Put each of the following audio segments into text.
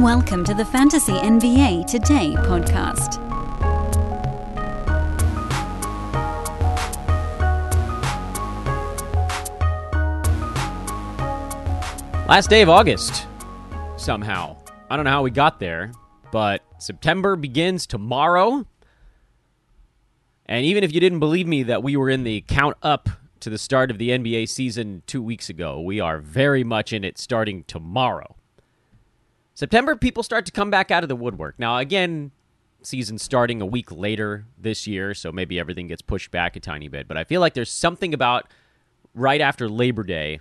Welcome to the Fantasy NBA Today podcast. Last day of August, somehow. I don't know how we got there, but September begins tomorrow. And even if you didn't believe me that we were in the count up to the start of the NBA season two weeks ago, we are very much in it starting tomorrow. September, people start to come back out of the woodwork. Now, again, season starting a week later this year, so maybe everything gets pushed back a tiny bit. But I feel like there's something about right after Labor Day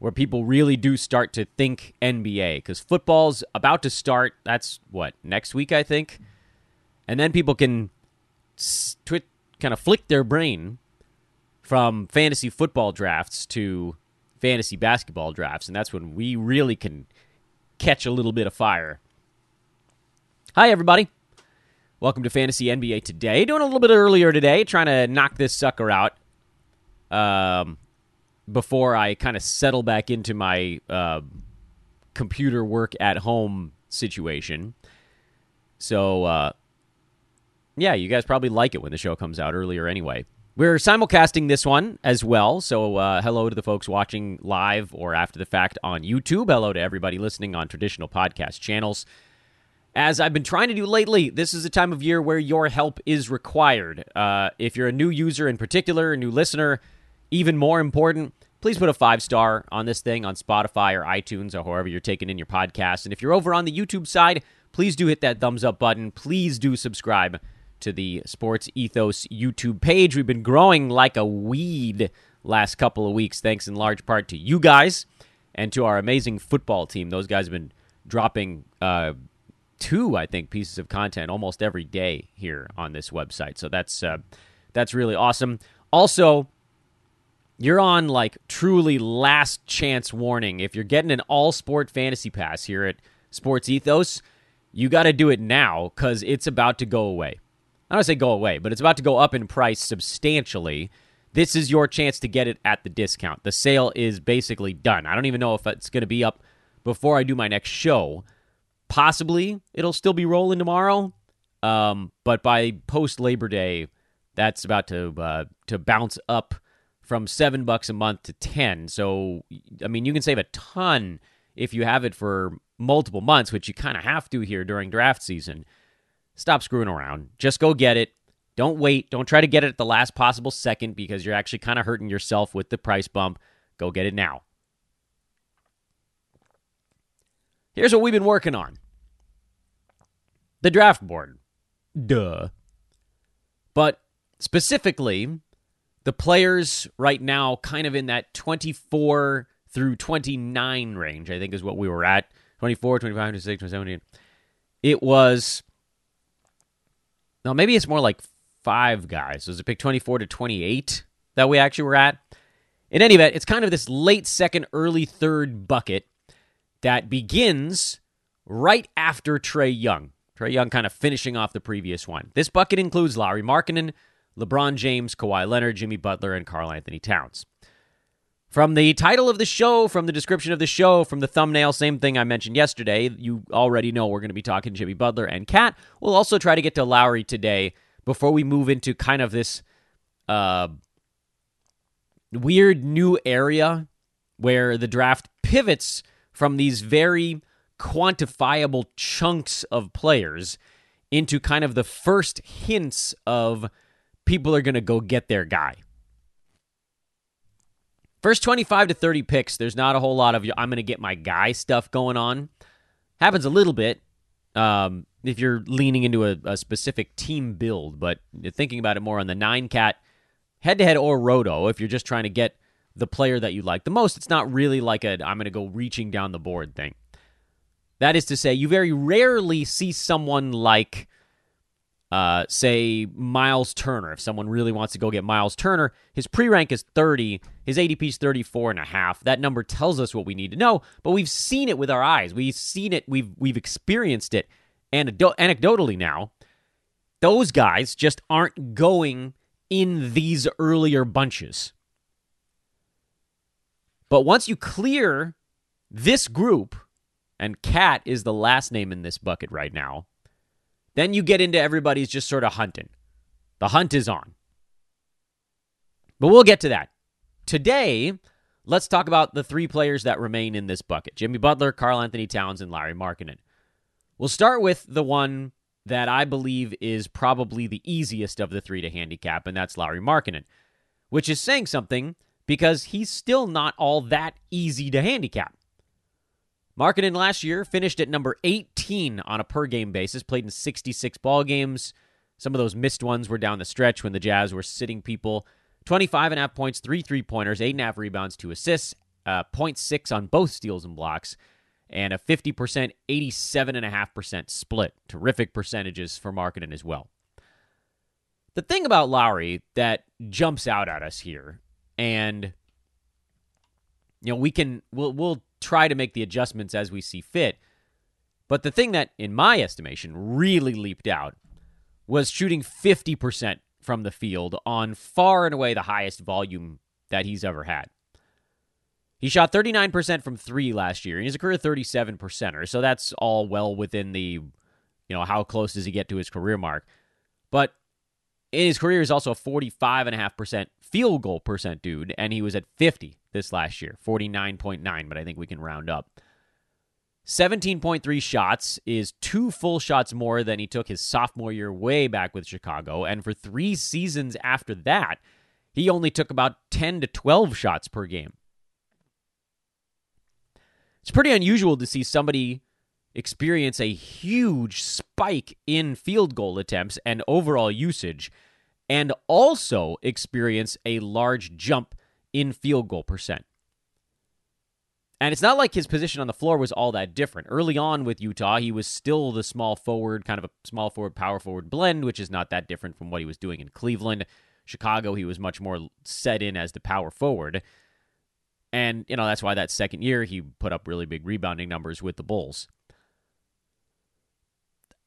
where people really do start to think NBA because football's about to start. That's what next week, I think, and then people can kind of flick their brain from fantasy football drafts to fantasy basketball drafts, and that's when we really can catch a little bit of fire. Hi, everybody. Welcome to Fantasy NBA today. Doing a little bit earlier today, trying to knock this sucker out. Um, before I kind of settle back into my uh, computer work at home situation. So, uh, yeah, you guys probably like it when the show comes out earlier anyway. We're simulcasting this one as well. So, uh, hello to the folks watching live or after the fact on YouTube. Hello to everybody listening on traditional podcast channels. As I've been trying to do lately, this is a time of year where your help is required. Uh, if you're a new user in particular, a new listener, even more important, please put a five star on this thing on Spotify or iTunes or wherever you're taking in your podcast. And if you're over on the YouTube side, please do hit that thumbs up button. Please do subscribe to the Sports Ethos YouTube page. We've been growing like a weed last couple of weeks, thanks in large part to you guys and to our amazing football team. Those guys have been dropping uh, two, I think, pieces of content almost every day here on this website. So that's uh, that's really awesome. Also, you're on like truly last chance warning. If you're getting an all sport fantasy pass here at Sports Ethos, you got to do it now because it's about to go away. I don't say go away, but it's about to go up in price substantially. This is your chance to get it at the discount. The sale is basically done. I don't even know if it's going to be up before I do my next show. Possibly it'll still be rolling tomorrow, um, but by post Labor Day, that's about to uh, to bounce up from seven bucks a month to 10. So, I mean, you can save a ton if you have it for multiple months, which you kind of have to here during draft season. Stop screwing around. Just go get it. Don't wait. Don't try to get it at the last possible second because you're actually kind of hurting yourself with the price bump. Go get it now. Here's what we've been working on the draft board. Duh. But specifically, the players right now kind of in that 24 through 29 range, I think is what we were at. 24, 25, 26, 27. It was, no, maybe it's more like five guys. Was it pick 24 to 28 that we actually were at? In any event, it's kind of this late second, early third bucket that begins right after Trae Young. Trae Young kind of finishing off the previous one. This bucket includes Lauri Markkanen, LeBron James, Kawhi Leonard, Jimmy Butler, and Karl-Anthony Towns. From the title of the show, from the description of the show, from the thumbnail, same thing I mentioned yesterday, you already know we're going to be talking Jimmy Butler and KAT. We'll also try to get to Lauri today before we move into kind of this uh, weird new area where the draft pivots from these very quantifiable chunks of players into kind of the first hints of people are going to go get their guy. First 25 to 30 picks, there's not a whole lot of I'm going to get my guy stuff going on. Happens a little bit um, if you're leaning into a, a, specific team build, but thinking about it more on the nine cat head to head or roto, if you're just trying to get the player that you like the most, it's not really like a I'm going to go reaching down the board thing. That is to say, you very rarely see someone like uh, say Miles Turner, if someone really wants to go get Miles Turner, his pre rank is 30, his ADP is 34 and a half. That number tells us what we need to know, but we've seen it with our eyes. We've seen it, we've, we've experienced it anecdotally now. Those guys just aren't going in these earlier bunches. But once you clear this group, and KAT is the last name in this bucket right now, then you get into everybody's just sort of hunting. The hunt is on. But we'll get to that. Today, let's talk about the three players that remain in this bucket Jimmy Butler, Karl Anthony Towns, and Larry Markkanen. We'll start with the one that I believe is probably the easiest of the three to handicap, and that's Larry Markkanen, which is saying something because he's still not all that easy to handicap. Markkanen last year finished at number 18 on a per game basis, played in 66 ball games. Some of those missed ones were down the stretch when the Jazz were sitting people. 25 and a half points, three three pointers, eight and a half rebounds, two assists, uh, 0.6 on both steals and blocks, and a 50%, 87.5% split. Terrific percentages for Markkanen as well. The thing about Lauri that jumps out at us here, and you know, we can we'll we'll try to make the adjustments as we see fit. But the thing that, in my estimation, really leaped out was shooting 50% from the field on far and away the highest volume that he's ever had. He shot 39% from three last year, and he's a career 37 percenter. So that's all well within the, you know, how close does he get to his career mark? But in his career, he's also a 45.5% field goal percent dude, and he was at 50 this last year, 49.9, but I think we can round up. 17.3 shots is two full shots more than he took his sophomore year way back with Chicago. And for three seasons after that, he only took about 10 to 12 shots per game. It's pretty unusual to see somebody experience a huge spike in field goal attempts and overall usage, and also experience a large jump in field goal percent. And it's not like his position on the floor was all that different. Early on with Utah, he was still the small forward, kind of a small forward, power forward blend, which is not that different from what he was doing in Cleveland. Chicago, he was much more set in as the power forward. And, you know, that's why that second year he put up really big rebounding numbers with the Bulls.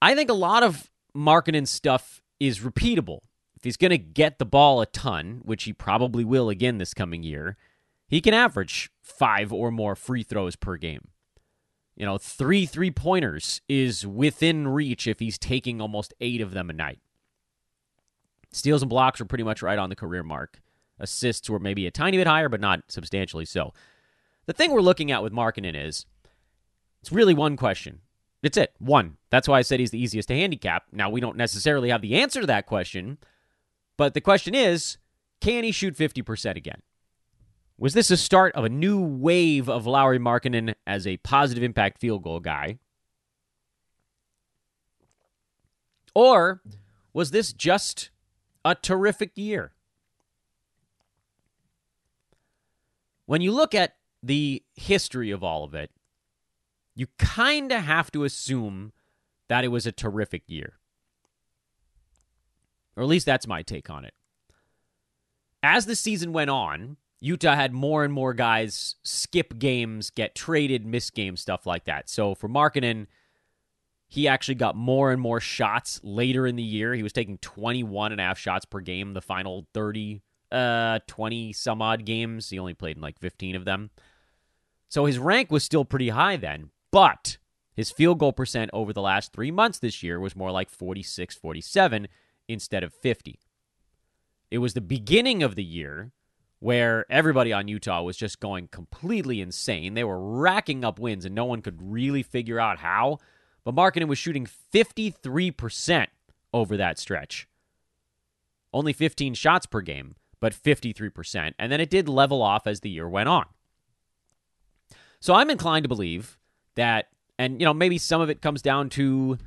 I think a lot of Markkanen stuff is repeatable. If he's going to get the ball a ton, which he probably will again this coming year, he can average five or more free throws per game. You know, three three pointers is within reach if he's taking almost eight of them a night. Steals and blocks are pretty much right on the career mark. Assists were maybe a tiny bit higher, but not substantially so. The thing we're looking at with Markkanen is it's really one question. It's it. One. That's why I said he's the easiest to handicap. Now, we don't necessarily have the answer to that question, but the question is can he shoot 50% again? Was this a start of a new wave of Lauri Markkanen as a positive impact field goal guy? Or was this just a terrific year? When you look at the history of all of it, you kind of have to assume that it was a terrific year. Or at least that's my take on it. As the season went on, Utah had more and more guys skip games, get traded, miss games, stuff like that. So for Markkanen, he actually got more and more shots later in the year. He was taking 21 and a half shots per game the final 30, uh, 20 some odd games. He only played in like 15 of them. So his rank was still pretty high then, but his field goal percent over the last three months this year was more like 46, 47 instead of 50. It was the beginning of the year where everybody on Utah was just going completely insane. They were racking up wins and no one could really figure out how. But Markkanen was shooting 53% over that stretch. Only 15 shots per game, but 53%. And then it did level off as the year went on. So I'm inclined to believe that, and, you know, maybe some of it comes down to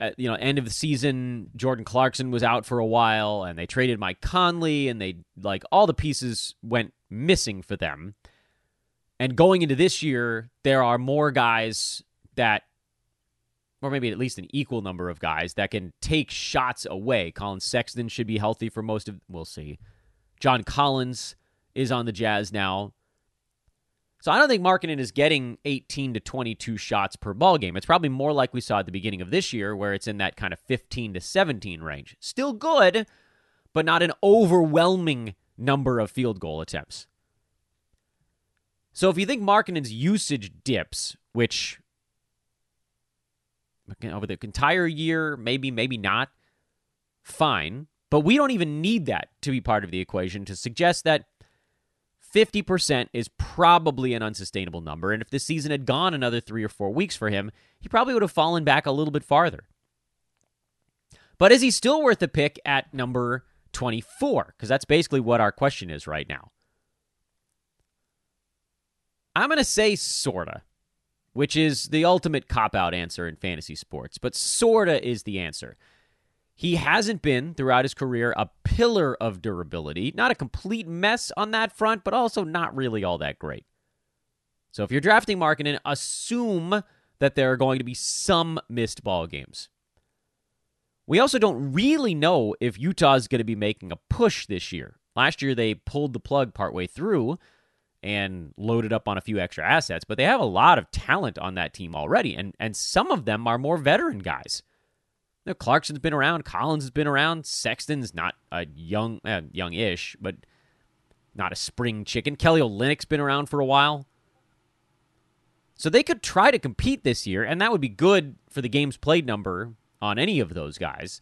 uh, you know, end of the season, Jordan Clarkson was out for a while, and they traded Mike Conley, and they like all the pieces went missing for them. And going into this year, there are more guys that, or maybe at least an equal number of guys that can take shots away. Collin Sexton should be healthy for most of. We'll see. John Collins is on the Jazz now. So I don't think Markkanen is getting 18 to 22 shots per ball game. It's probably more like we saw at the beginning of this year, where it's in that kind of 15 to 17 range. Still good, but not an overwhelming number of field goal attempts. So if you think Markkanen's usage dips, which over the entire year, maybe, maybe not, fine. But we don't even need that to be part of the equation to suggest that 50% is probably an unsustainable number. And if the season had gone another three or four weeks for him, he probably would have fallen back a little bit farther. But is he still worth a pick at number 24? Because that's basically what our question is right now. I'm going to say sorta, which is the ultimate cop out answer in fantasy sports, but sorta is the answer. He hasn't been throughout his career a pillar of durability. Not a complete mess on that front, but also not really all that great. So if you're drafting Markkanen, assume that there are going to be some missed ball games. We also don't really know if Utah is going to be making a push this year. Last year they pulled the plug partway through and loaded up on a few extra assets, but they have a lot of talent on that team already, and and some of them are more veteran guys know, Clarkson's been around, Collins has been around, Sexton's not a young, uh, young-ish, but not a spring chicken. Kelly Olynyk's been around for a while. So they could try to compete this year, and that would be good for the games played number on any of those guys.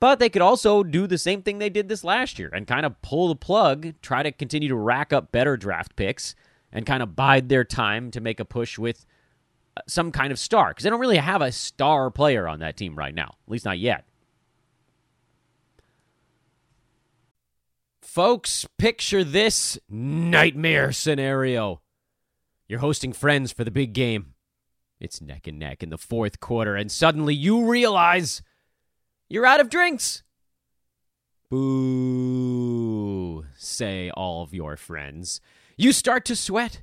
But they could also do the same thing they did this last year and kind of pull the plug, try to continue to rack up better draft picks, and kind of bide their time to make a push with some kind of star because they don't really have a star player on that team right now, at least not yet. Folks, picture this nightmare scenario. You're hosting friends for the big game. It's neck and neck in the fourth quarter, and suddenly you realize you're out of drinks. Boo, say all of your friends. You start to sweat.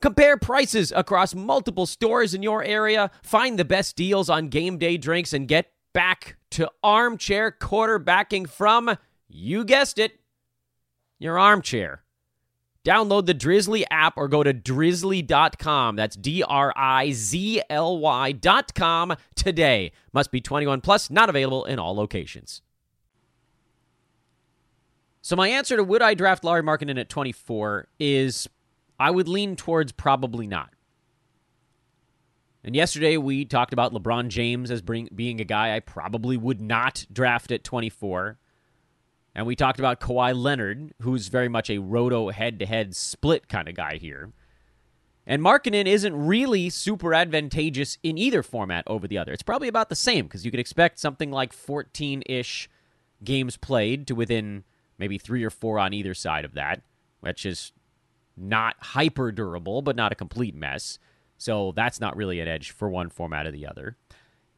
Compare prices across multiple stores in your area, find the best deals on game day drinks, and get back to armchair quarterbacking from, you guessed it, your armchair. Download the Drizly app or go to drizly.com. That's D R I Z L Y.com today. Must be 21 plus, not available in all locations. So, my answer to would I draft Lauri Markkanen at 24 is I would lean towards probably not. And yesterday we talked about LeBron James as bring, being a guy I probably would not draft at 24. And we talked about Kawhi Leonard, who's very much a roto head to head split kind of guy here. And Markkanen isn't really super advantageous in either format over the other. It's probably about the same because you could expect something like 14 ish games played to within maybe three or four on either side of that, which is not hyper durable, but not a complete mess. So that's not really an edge for one format or the other.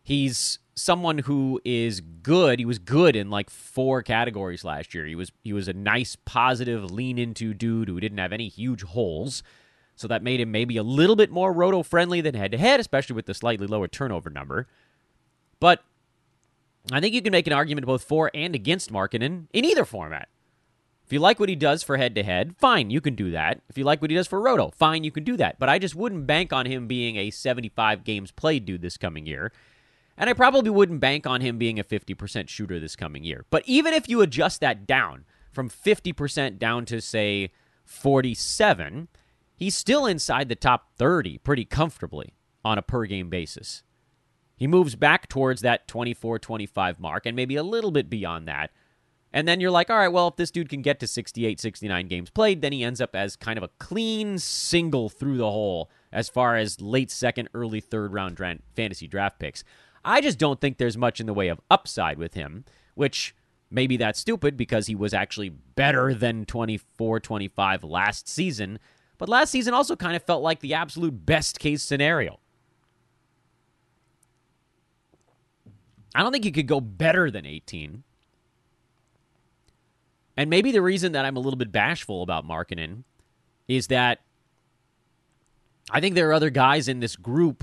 He's someone who is good. He was good in like four categories last year. He was he was a nice positive lean into dude who didn't have any huge holes. So that made him maybe a little bit more roto friendly than head to head, especially with the slightly lower turnover number. But I think you can make an argument both for and against Markkanen in either format. If you like what he does for head to head, fine, you can do that. If you like what he does for Roto, fine, you can do that. But I just wouldn't bank on him being a 75 games played dude this coming year. And I probably wouldn't bank on him being a 50% shooter this coming year. But even if you adjust that down from 50% down to, say, 47, he's still inside the top 30 pretty comfortably on a per game basis. He moves back towards that 24 25 mark and maybe a little bit beyond that and then you're like, all right, well, if this dude can get to 68, 69 games played, then he ends up as kind of a clean single through the hole as far as late second, early third round fantasy draft picks. I just don't think there's much in the way of upside with him, which maybe that's stupid because he was actually better than 24, 25 last season. But last season also kind of felt like the absolute best case scenario. I don't think you could go better than 18. And maybe the reason that I'm a little bit bashful about Markkanen is that I think there are other guys in this group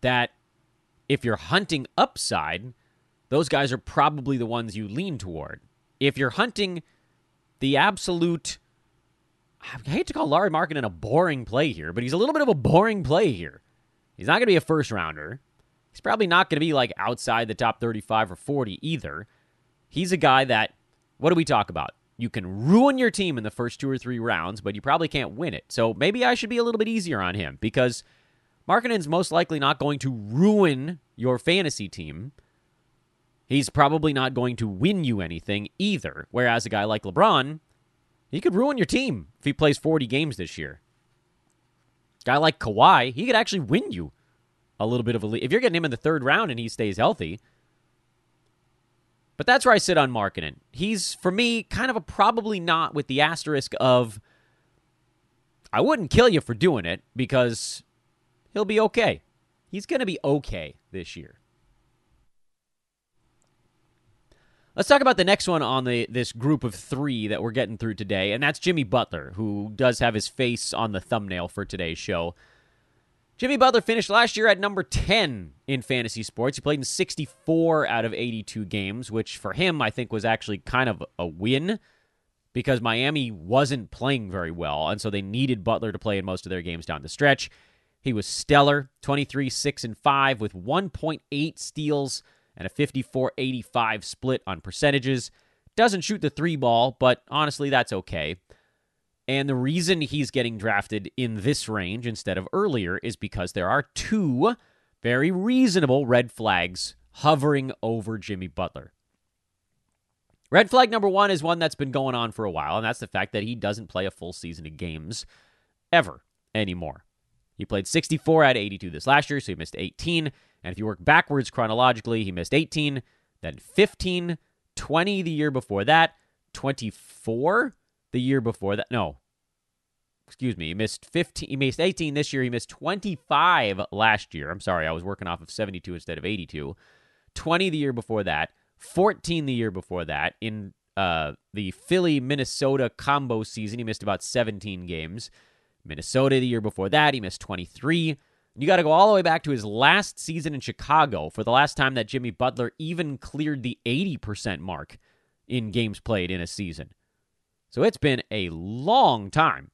that if you're hunting upside, those guys are probably the ones you lean toward. If you're hunting the absolute I hate to call Lauri Markkanen a boring play here, but he's a little bit of a boring play here. He's not going to be a first rounder. He's probably not going to be like outside the top 35 or 40 either. He's a guy that, what do we talk about? You can ruin your team in the first two or three rounds, but you probably can't win it. So maybe I should be a little bit easier on him because Markkanen's most likely not going to ruin your fantasy team. He's probably not going to win you anything either. Whereas a guy like LeBron, he could ruin your team if he plays 40 games this year. Guy like Kawhi, he could actually win you a little bit of a lead. If you're getting him in the third round and he stays healthy. But that's where I sit on Markkanen. He's, for me, kind of a probably not with the asterisk of I wouldn't kill you for doing it because he'll be okay. He's going to be okay this year. Let's talk about the next one on the this group of three that we're getting through today, and that's Jimmy Butler, who does have his face on the thumbnail for today's show. Jimmy Butler finished last year at number 10 in fantasy sports. He played in 64 out of 82 games, which for him, I think, was actually kind of a win because Miami wasn't playing very well, and so they needed Butler to play in most of their games down the stretch. He was stellar 23, 6, and 5 with 1.8 steals and a 54 85 split on percentages. Doesn't shoot the three ball, but honestly, that's okay. And the reason he's getting drafted in this range instead of earlier is because there are two very reasonable red flags hovering over Jimmy Butler. Red flag number one is one that's been going on for a while, and that's the fact that he doesn't play a full season of games ever anymore. He played 64 out of 82 this last year, so he missed 18. And if you work backwards chronologically, he missed 18, then 15, 20 the year before that, 24 the year before that. No. Excuse me. He missed 15 he missed 18 this year. He missed 25 last year. I'm sorry. I was working off of 72 instead of 82. 20 the year before that, 14 the year before that. In uh, the Philly Minnesota combo season, he missed about 17 games. Minnesota the year before that, he missed 23. You got to go all the way back to his last season in Chicago for the last time that Jimmy Butler even cleared the 80% mark in games played in a season. So it's been a long time.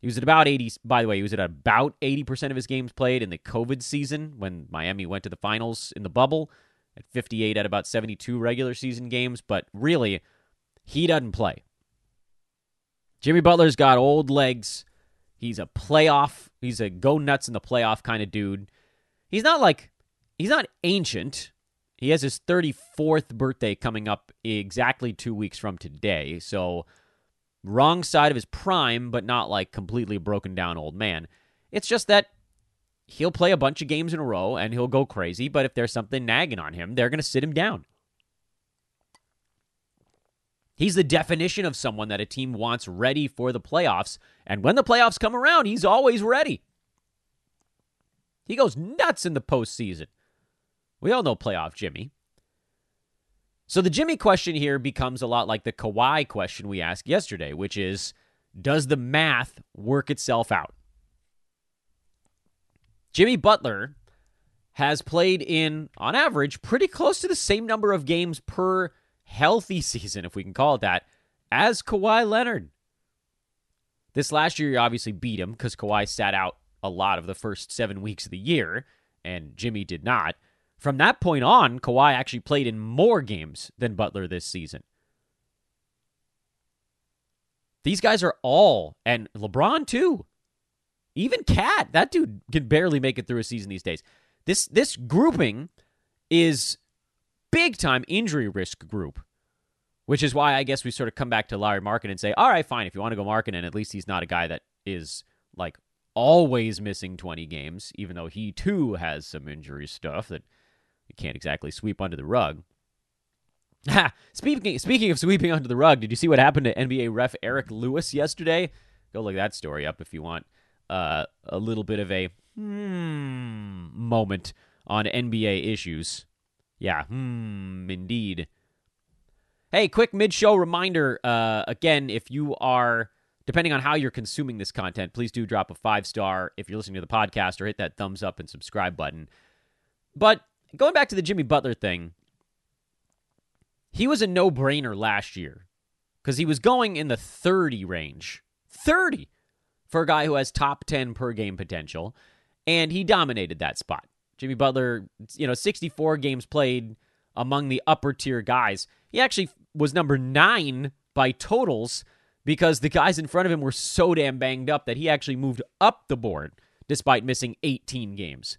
He was at about 80, by the way, he was at about 80% of his games played in the COVID season when Miami went to the finals in the bubble at 58 at about 72 regular season games, but really, he doesn't play. Jimmy Butler's got old legs. He's a playoff. He's a go nuts in the playoff kind of dude. He's not like he's not ancient. He has his 34th birthday coming up exactly 2 weeks from today. So wrong side of his prime, but not like completely broken down old man. It's just that he'll play a bunch of games in a row and he'll go crazy, but if there's something nagging on him, they're going to sit him down. He's the definition of someone that a team wants ready for the playoffs. And when the playoffs come around, he's always ready. He goes nuts in the postseason. We all know playoff Jimmy. So the Jimmy question here becomes a lot like the Kawhi question we asked yesterday, which is Does the math work itself out? Jimmy Butler has played in, on average, pretty close to the same number of games per healthy season, if we can call it that, as Kawhi Leonard. This last year, you obviously beat him because Kawhi sat out a lot of the first seven weeks of the year, and Jimmy did not. From that point on, Kawhi actually played in more games than Butler this season. These guys are all, and LeBron too. Even KAT, that dude can barely make it through a season these days. This this grouping is big time injury risk group, which is why I guess we sort of come back to Larry Markkanen and say, all right, fine, if you want to go Markkanen, at least he's not a guy that is like always missing 20 games, even though he too has some injury stuff that you can't exactly sweep under the rug. speaking speaking of sweeping under the rug, did you see what happened to NBA ref Eric Lewis yesterday? Go look that story up if you want uh, a little bit of a hmm moment on NBA issues. Yeah, hmm, indeed. Hey, quick mid show reminder. Uh, again, if you are, depending on how you're consuming this content, please do drop a five star if you're listening to the podcast or hit that thumbs up and subscribe button. But going back to the Jimmy Butler thing, he was a no brainer last year because he was going in the 30 range. 30 for a guy who has top 10 per game potential, and he dominated that spot. Jimmy Butler, you know, 64 games played among the upper tier guys. He actually was number nine by totals because the guys in front of him were so damn banged up that he actually moved up the board despite missing 18 games.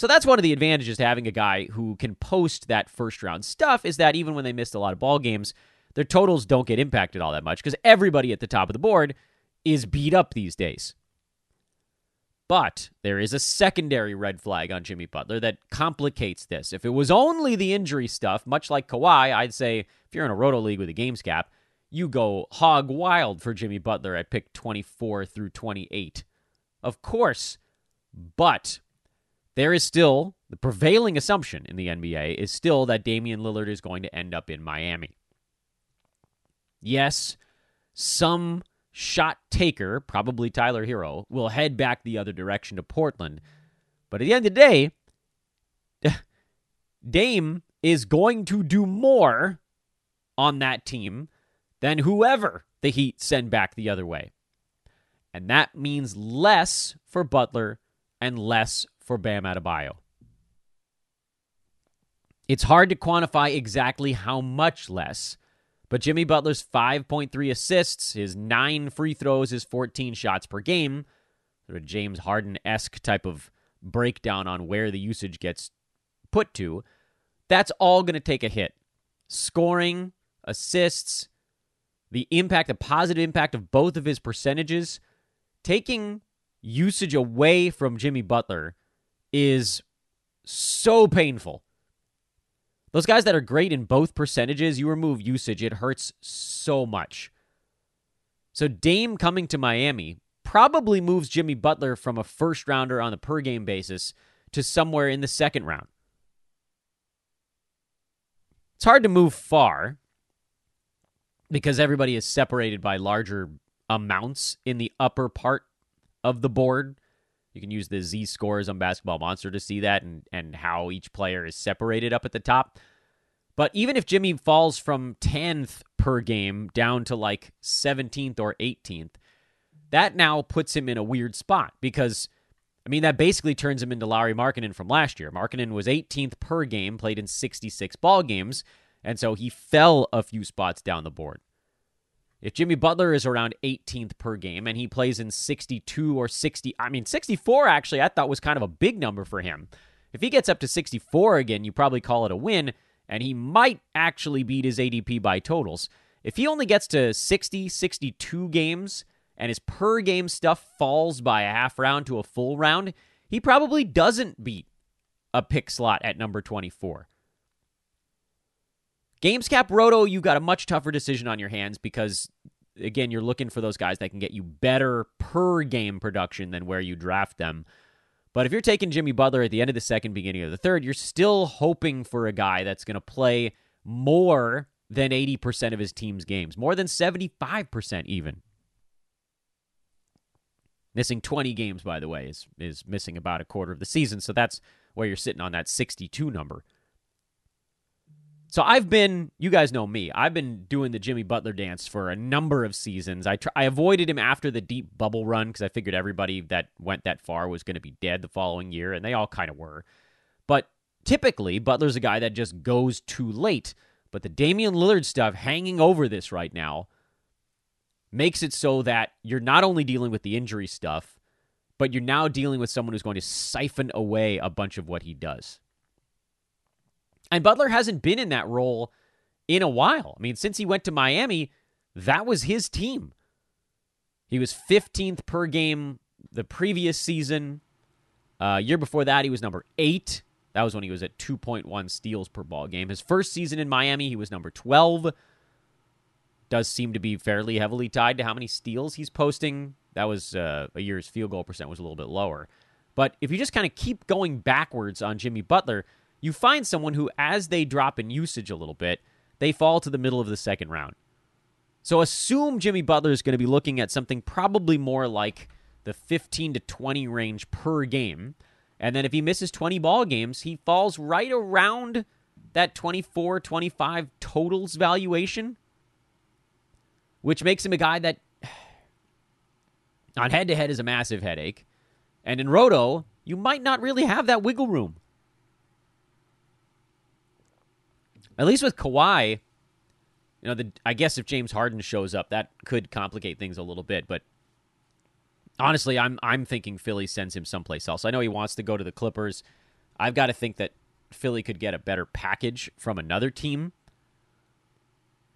So that's one of the advantages to having a guy who can post that first round stuff is that even when they missed a lot of ball games, their totals don't get impacted all that much because everybody at the top of the board is beat up these days. But there is a secondary red flag on Jimmy Butler that complicates this. If it was only the injury stuff, much like Kawhi, I'd say if you're in a roto league with a games cap, you go hog wild for Jimmy Butler at pick 24 through 28. Of course, but there is still the prevailing assumption in the NBA is still that Damian Lillard is going to end up in Miami. Yes, some shot taker, probably Tyler Herro, will head back the other direction to Portland. But at the end of the day, Dame is going to do more on that team than whoever the Heat send back the other way. And that means less for Butler and less for Bam Adebayo. It's hard to quantify exactly how much less, but Jimmy Butler's 5.3 assists, his 9 free throws, his 14 shots per game, sort of James Harden esque type of breakdown on where the usage gets put to, that's all going to take a hit. Scoring, assists, the impact, the positive impact of both of his percentages, taking usage away from Jimmy Butler is so painful. Those guys that are great in both percentages, you remove usage, it hurts so much. So Dame coming to Miami probably moves Jimmy Butler from a first rounder on a per game basis to somewhere in the second round. It's hard to move far because everybody is separated by larger amounts in the upper part of the board. You can use the Z scores on Basketball Monster to see that and, and how each player is separated up at the top. But even if Jimmy falls from 10th per game down to like 17th or 18th, that now puts him in a weird spot because, I mean, that basically turns him into Lauri Markkanen from last year. Markkanen was 18th per game, played in 66 ball games, and so he fell a few spots down the board. If Jimmy Butler is around 18th per game and he plays in 62 or 60, I mean, 64 actually, I thought was kind of a big number for him. If he gets up to 64 again, you probably call it a win, and he might actually beat his ADP by totals. If he only gets to 60, 62 games, and his per game stuff falls by a half round to a full round, he probably doesn't beat a pick slot at number 24. Gamescap Roto, you've got a much tougher decision on your hands because, again, you're looking for those guys that can get you better per game production than where you draft them. But if you're taking Jimmy Butler at the end of the second, beginning of the third, you're still hoping for a guy that's going to play more than 80% of his team's games, more than 75% even. Missing 20 games, by the way, is, is missing about a quarter of the season. So that's where you're sitting on that 62 number. So I've been, you guys know me. I've been doing the Jimmy Butler dance for a number of seasons. I tr- I avoided him after the deep bubble run because I figured everybody that went that far was going to be dead the following year, and they all kind of were. But typically, Butler's a guy that just goes too late. But the Damian Lillard stuff hanging over this right now makes it so that you're not only dealing with the injury stuff, but you're now dealing with someone who's going to siphon away a bunch of what he does. And Butler hasn't been in that role in a while. I mean, since he went to Miami, that was his team. He was 15th per game the previous season. Uh, year before that, he was number eight. That was when he was at 2.1 steals per ball game. His first season in Miami, he was number 12. Does seem to be fairly heavily tied to how many steals he's posting. That was uh, a year's field goal percent was a little bit lower. But if you just kind of keep going backwards on Jimmy Butler, you find someone who, as they drop in usage a little bit, they fall to the middle of the second round. So assume Jimmy Butler is going to be looking at something probably more like the 15 to 20 range per game. And then if he misses 20 ball games, he falls right around that 24, 25 totals valuation, which makes him a guy that on head to head is a massive headache. And in Roto, you might not really have that wiggle room. At least with Kawhi, you know, the, I guess if James Harden shows up, that could complicate things a little bit. But honestly, I'm I'm thinking Philly sends him someplace else. I know he wants to go to the Clippers. I've got to think that Philly could get a better package from another team.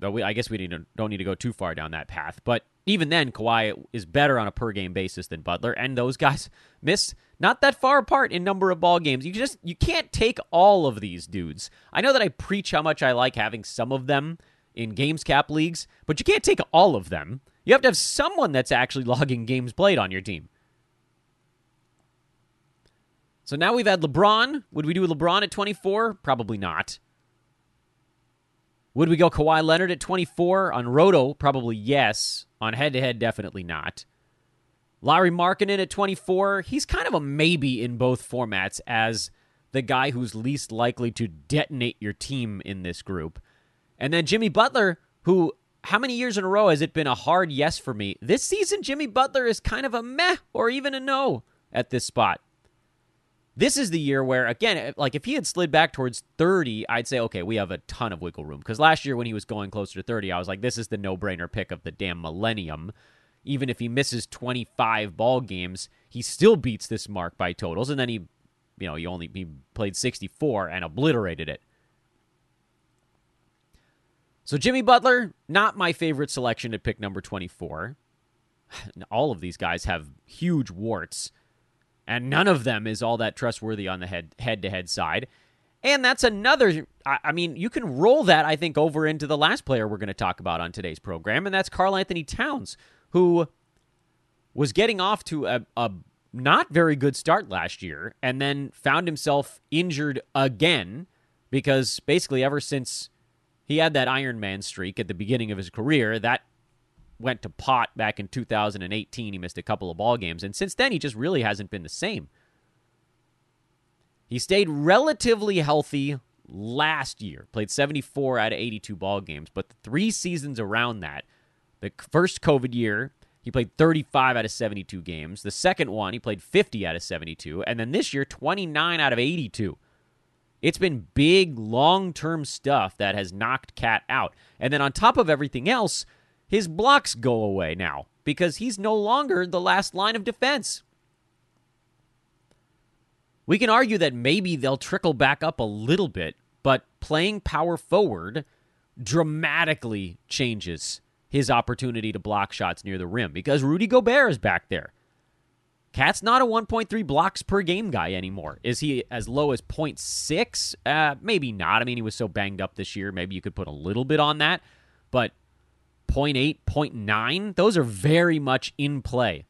But we, I guess we need don't need to go too far down that path. But even then, Kawhi is better on a per game basis than Butler, and those guys miss not that far apart in number of ball games. You just you can't take all of these dudes. I know that I preach how much I like having some of them in games cap leagues, but you can't take all of them. You have to have someone that's actually logging games played on your team. So now we've had LeBron. Would we do LeBron at 24? Probably not. Would we go Kawhi Leonard at 24 on Roto? Probably yes. On head to head, definitely not. Lauri Markkanen at 24. He's kind of a maybe in both formats as the guy who's least likely to detonate your team in this group. And then Jimmy Butler, who how many years in a row has it been a hard yes for me? This season, Jimmy Butler is kind of a meh or even a no at this spot. This is the year where, again, eh, like if he had slid back towards 30, I'd say, okay, we have a ton of wiggle room. Because last year when he was going closer to 30, I was like, this is the no brainer pick of the damn millennium. Even if he misses 25 ball games, he still beats this mark by totals. And then he, you know, he only he played 64 and obliterated it. So Jimmy Butler, not my favorite selection at pick number 24. All of these guys have huge warts and none of them is all that trustworthy on the head head to head side. And that's another. I mean, you can roll that I think over into the last player we're going to talk about on today's program, and that's Karl Anthony Towns, who was getting off to a, a not very good start last year, and then found himself injured again because basically ever since he had that Iron Man streak at the beginning of his career, that went to pot back in 2018. He missed a couple of ball games, and since then he just really hasn't been the same. He stayed relatively healthy last year, played 74 out of 82 ball games, but the three seasons around that, the first COVID year, he played 35 out of 72 games. The second one, he played 50 out of 72, and then this year 29 out of 82. It's been big long-term stuff that has knocked KAT out. And then on top of everything else, his blocks go away now because he's no longer the last line of defense. We can argue that maybe they'll trickle back up a little bit, but playing power forward dramatically changes his opportunity to block shots near the rim because Rudy Gobert is back there. KAT's not a 1.3 blocks per game guy anymore. Is he as low as 0.6? Uh, maybe not. I mean, he was so banged up this year. Maybe you could put a little bit on that. But 0.8, 0.9, those are very much in play.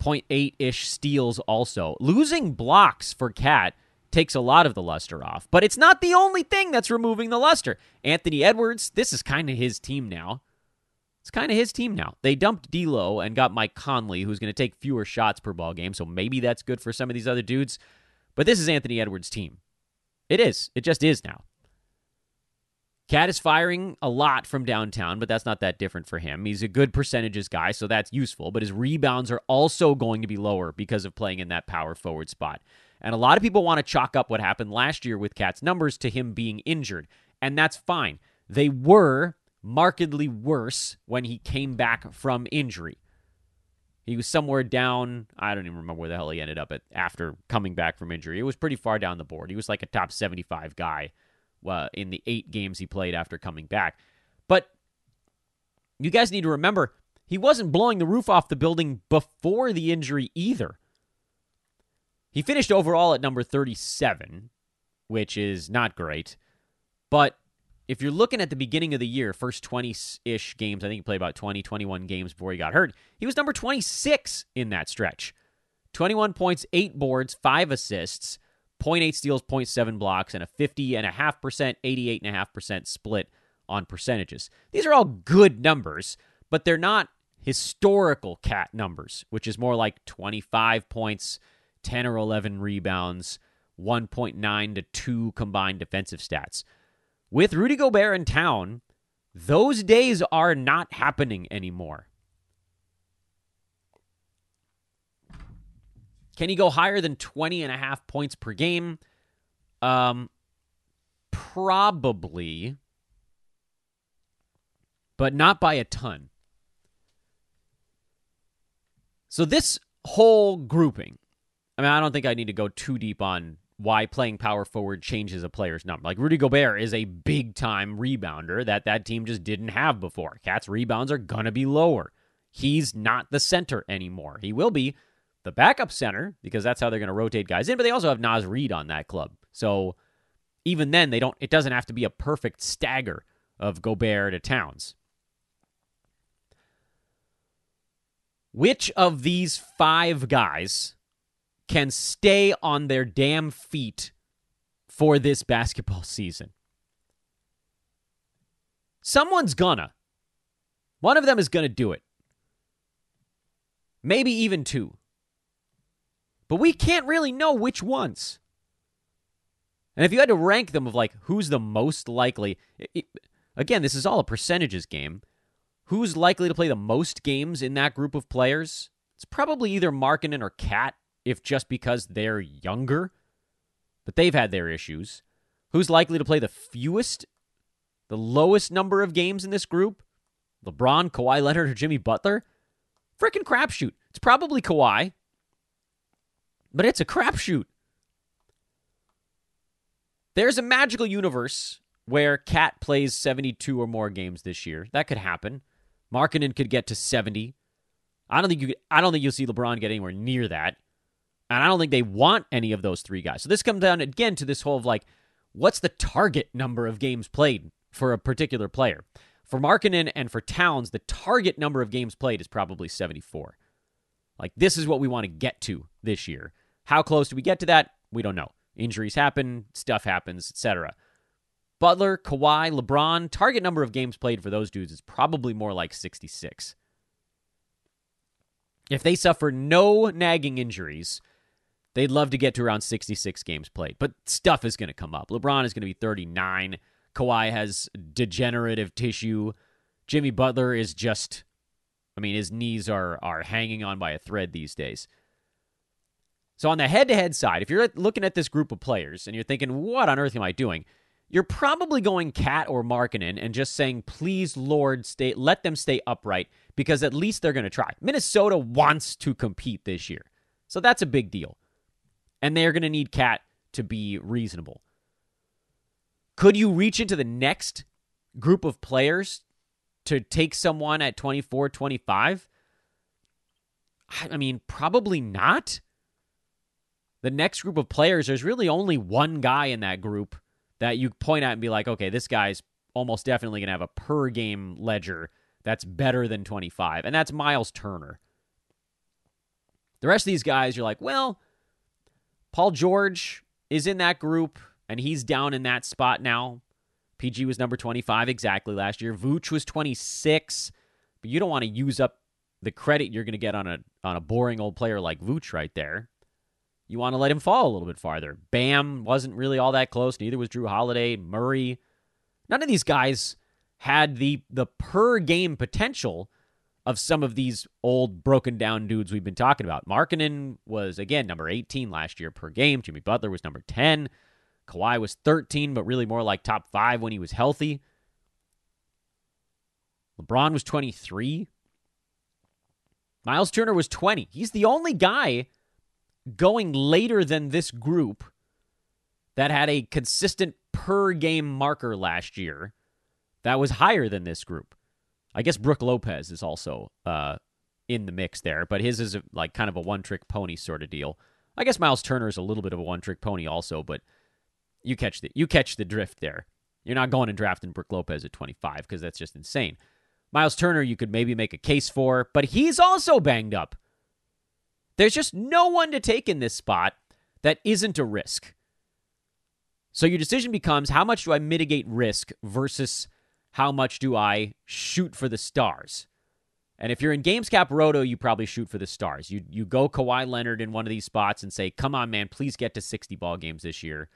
0.8 ish steals also. Losing blocks for KAT takes a lot of the luster off, but it's not the only thing that's removing the luster. Anthony Edwards, this is kind of his team now. It's kind of his team now. They dumped D'Lo and got Mike Conley, who's going to take fewer shots per ball game, so maybe that's good for some of these other dudes. But this is Anthony Edwards' team. It is. It just is now. KAT is firing a lot from downtown, but that's not that different for him. He's a good percentages guy, so that's useful, but his rebounds are also going to be lower because of playing in that power forward spot. And a lot of people want to chalk up what happened last year with KAT's numbers to him being injured, and that's fine. They were markedly worse when he came back from injury. He was somewhere down, I don't even remember where the hell he ended up at after coming back from injury. It was pretty far down the board. He was like a top 75 guy uh, in the eight games he played after coming back. But you guys need to remember, he wasn't blowing the roof off the building before the injury either. He finished overall at number 37, which is not great. But if you're looking at the beginning of the year, first 20 ish games, I think he played about 20, 21 games before he got hurt, he was number 26 in that stretch. 21 points, 8 boards, 5 assists. 0.8 steals, 0.7 blocks, and a 50.5%, 88.5% split on percentages. These are all good numbers, but they're not historical KAT numbers, which is more like 25 points, 10 or 11 rebounds, 1.9 to 2 combined defensive stats. With Rudy Gobert in town, those days are not happening anymore. Can he go higher than 20 and a half points per game? Um, probably, but not by a ton. So this whole grouping, I mean, I don't think I need to go too deep on why playing power forward changes a player's number. Like Rudy Gobert is a big time rebounder that that team just didn't have before. KAT's rebounds are going to be lower. He's not the center anymore. He will be the backup center because that's how they're going to rotate guys in, but they also have Naz Reid on that club. So even then they don't it doesn't have to be a perfect stagger of Gobert to Towns. Which of these 5 guys can stay on their damn feet for this basketball season. Someone's gonna. One of them is gonna do it. Maybe even two. But we can't really know which ones. And if you had to rank them of like who's the most likely, it, it, again, this is all a percentages game. Who's likely to play the most games in that group of players? It's probably either Markkanen or KAT if just because they're younger, but they've had their issues. Who's likely to play the fewest, the lowest number of games in this group? LeBron, Kawhi Leonard, or Jimmy Butler? Freaking crapshoot. It's probably Kawhi, but it's a crapshoot. There's a magical universe where KAT plays 72 or more games this year. That could happen. Markkanen could get to 70. I don't think you. Could, I don't think you'll see LeBron get anywhere near that. And I don't think they want any of those three guys. So this comes down again to this whole of like, what's the target number of games played for a particular player? For Markkanen and for Towns, the target number of games played is probably 74. Like, this is what we want to get to this year. How close do we get to that? We don't know. Injuries happen, stuff happens, etc. Butler, Kawhi, LeBron, target number of games played for those dudes is probably more like 66. If they suffer no nagging injuries, They'd love to get to around 66 games played, but stuff is going to come up. LeBron is going to be 39. Kawhi has degenerative tissue. Jimmy Butler is just, I mean, his knees are are hanging on by a thread these days. So on the head-to-head side, if you're looking at this group of players and you're thinking, "What on earth am I doing?" You're probably going KAT or Markkanen and just saying, "Please, Lord, stay, let them stay upright," because at least they're going to try. Minnesota wants to compete this year, so that's a big deal and they're going to need KAT to be reasonable. Could you reach into the next group of players to take someone at 24, 25? I mean, probably not. The next group of players, there's really only one guy in that group that you point at and be like, okay, this guy's almost definitely going to have a per game ledger that's better than 25, and that's Miles Turner. The rest of these guys, you're like, well, Paul George is in that group, and he's down in that spot now. PG was number 25 exactly last year. Vooch was 26, but you don't want to use up the credit you're going to get on a on a boring old player like Vooch right there. You want to let him fall a little bit farther. Bam wasn't really all that close. Neither was Jrue Holiday, Murray. None of these guys had the the per game potential of some of these old broken down dudes we've been talking about. Markkanen was again number 18 last year per game. Jimmy Butler was number 10. Kawhi was 13, but really more like top five when he was healthy. LeBron was 23. Miles Turner was 20. He's the only guy going later than this group that had a consistent per game marker last year that was higher than this group. I guess Brook Lopez is also uh, in the mix there, but his is a, like kind of a one trick pony sort of deal. I guess Miles Turner is a little bit of a one trick pony also, but you catch the you catch the drift there. You're not going and drafting Brook Lopez at 25 because that's just insane. Miles Turner, you could maybe make a case for, but he's also banged up. There's just no one to take in this spot that isn't a risk. So your decision becomes how much do I mitigate risk versus how much do I shoot for the stars? And if you're in Gamescap Roto, you probably shoot for the stars. You you go Kawhi Leonard in one of these spots and say, "Come on, man, please get to 60 ball games this year."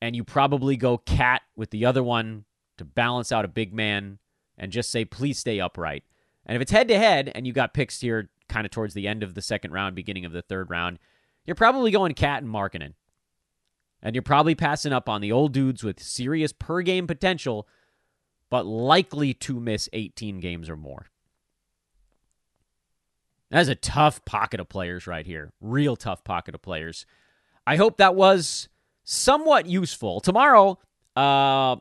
And you probably go KAT with the other one to balance out a big man and just say, "Please stay upright." And if it's head to head and you got picks here kind of towards the end of the second round, beginning of the third round, you're probably going KAT and Markkanen. And you're probably passing up on the old dudes with serious per game potential, but likely to miss 18 games or more. That's a tough pocket of players right here. Real tough pocket of players. I hope that was somewhat useful. Tomorrow, uh,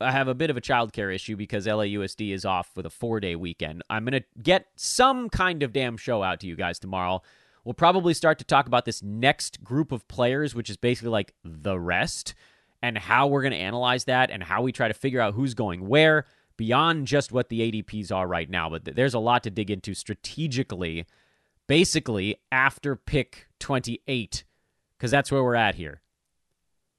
I have a bit of a childcare issue because LAUSD is off with a four day weekend. I'm going to get some kind of damn show out to you guys tomorrow. We'll probably start to talk about this next group of players, which is basically like the rest, and how we're going to analyze that and how we try to figure out who's going where beyond just what the ADPs are right now. But there's a lot to dig into strategically, basically after pick 28, because that's where we're at here.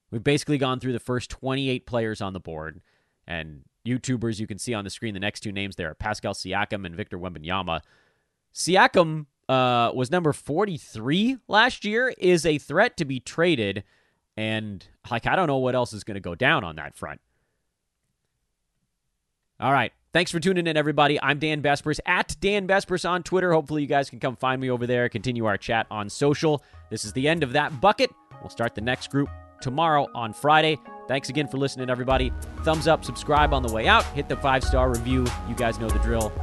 We've basically gone through the first 28 players on the board, and YouTubers you can see on the screen. The next two names there are Pascal Siakam and Victor Wembanyama. Siakam uh, was number 43 last year, is a threat to be traded, and like I don't know what else is going to go down on that front. All right. Thanks for tuning in, everybody. I'm Dan Besbris at Dan Besbris on Twitter. Hopefully, you guys can come find me over there, continue our chat on social. This is the end of that bucket. We'll start the next group tomorrow on Friday. Thanks again for listening, everybody. Thumbs up, subscribe on the way out, hit the five star review. You guys know the drill.